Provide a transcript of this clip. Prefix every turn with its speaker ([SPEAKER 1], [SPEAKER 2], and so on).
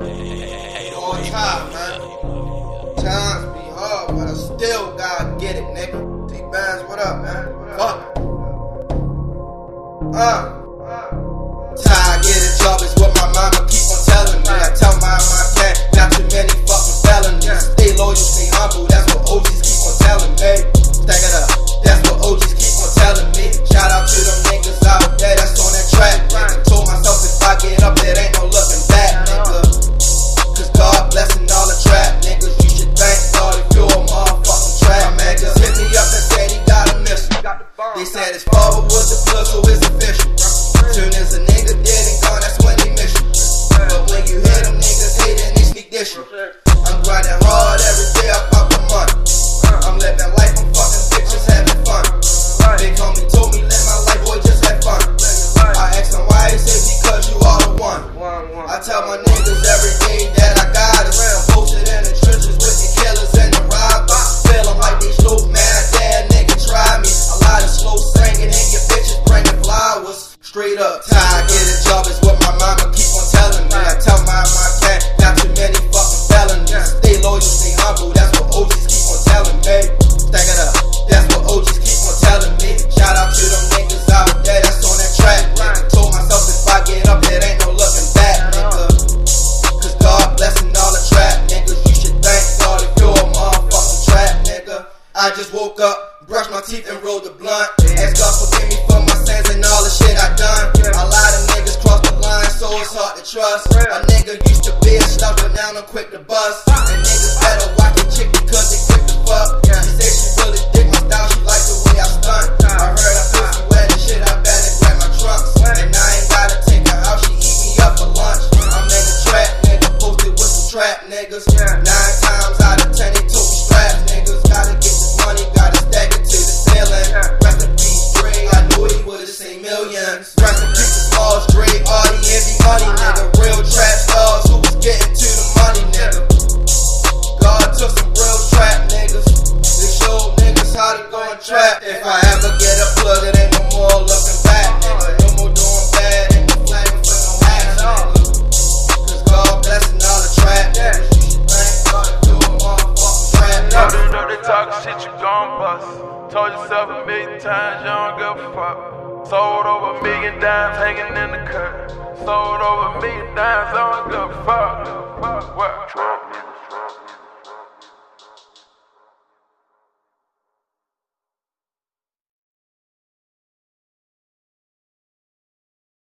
[SPEAKER 1] All time, man. Times be hard, but I still gotta get it, nigga. T Bands, what up, man? Fuck. My niggas every day that I got it. I'm posted in the trenches with the killers and the robbers. Feeling like they slow, man. I dare nigga try me. A lot of slow singing and your bitches bringing flowers. Straight up, tired, get a job is what I just woke up, brushed my teeth and rolled the blunt. Ask God forgive me for my sins and all the shit I done. A lot of niggas cross the line, so it's hard to trust. A nigga used to be a slouch, but now I'm quick to bust. And niggas better watch a chick because they quick to fuck. She say she really dig my style, she like the way I stunt. I heard her pussy wet and shit, I better grab my trunks. And I ain't gotta take her out, she eat me up for lunch. I'm in the trap, nigga, posted with some trap niggas.
[SPEAKER 2] Shit, you gon' bust. Told yourself a million times you don't give a fuck. Sold over a million dimes hanging in the cut. Sold over a million dimes, I don't give a fuck.